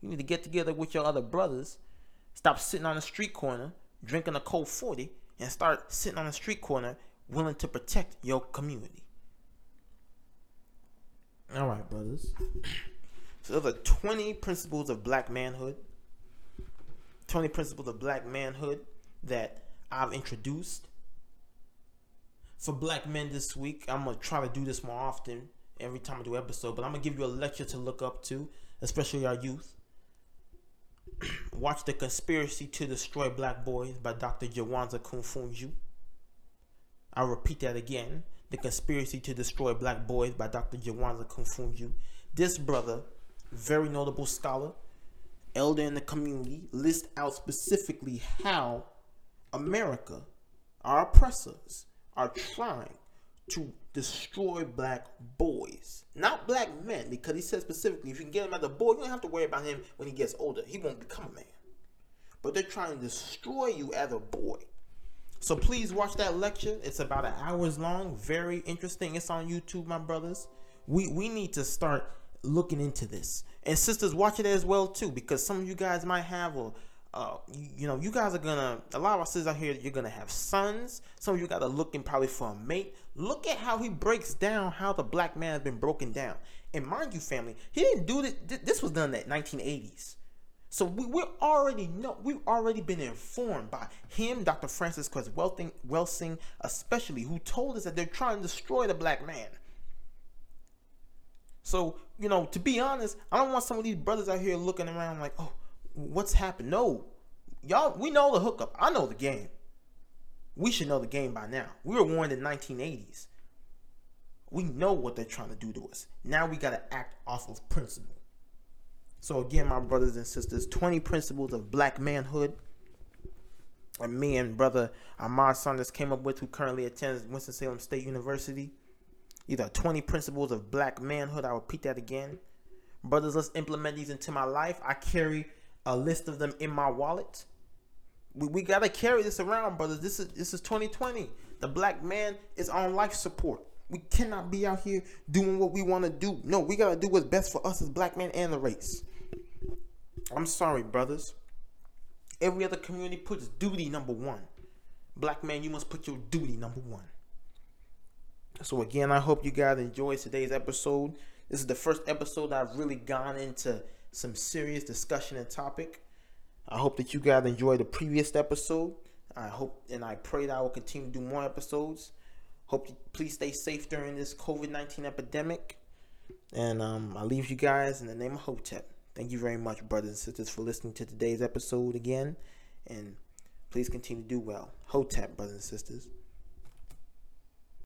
You need to get together with your other brothers. Stop sitting on the street corner drinking a cold forty and start sitting on the street corner willing to protect your community. All right, brothers. So those are 20 principles of black manhood. 20 principles of black manhood that I've introduced. For black men this week, I'm to try to do this more often every time I do episode, but I'm to give you a lecture to look up to, especially our youth. [clears throat] Watch The Conspiracy to Destroy Black Boys by Dr. Jawanza Kunjufu. I'll repeat that again. The Conspiracy to Destroy Black Boys by Dr. Jawanza Kunjufu. This brother, very notable scholar, elder in the community, lists out specifically how America, our oppressors, are trying to destroy black boys, not black men, because he said specifically, if you can get him as a boy, you don't have to worry about him when he gets older. He won't become a man. But they're trying to destroy you as a boy. So please watch that lecture. It's about an hours long, very interesting. It's on YouTube, my brothers. We we need to start looking into this, and sisters, watch it as well too, because some of you guys might have or uh, you, you, know, you guys are gonna. A lot of us sisters out here, you're gonna have sons. Some of you guys are looking probably for a mate. Look at how he breaks down how the black man has been broken down. And mind you, family, he didn't do this. This was done in the 1980s. So we, we already know. We've already been informed by him, Dr. Frances Cress Welsing, Welsing, especially, who told us that they're trying to destroy the black man. So you know, to be honest, I don't want some of these brothers out here looking around like, oh what's happened. No, y'all, we know the hookup. I know the game. We should know the game by now. We were warned in 1980s. We know what they're trying to do to us. Now we got to act off of principle. So again, my brothers and sisters, 20 principles of black manhood. And me and brother Ahmad Sanders came up with, who currently attends Winston-Salem State University. These are 20 principles of black manhood. I'll repeat that again. Brothers, let's implement these into my life. I carry a list of them in my wallet. We, we gotta carry this around, brothers. This is this is 2020. The black man is on life support. We cannot be out here doing what we want to do. No, we gotta do what's best for us as black men and the race. I'm sorry, brothers. Every other community puts duty number one. Black man, you must put your duty number one. So again, I hope you guys enjoyed today's episode. This is the first episode I've really gone into some serious discussion and topic. I hope that you guys enjoyed the previous episode. I hope and I pray that I will continue to do more episodes. Hope you please stay safe during this COVID 19 epidemic. And um, I leave you guys in the name of Hotep. Thank you very much, brothers and sisters, for listening to today's episode again. And please continue to do well. Hotep, brothers and sisters.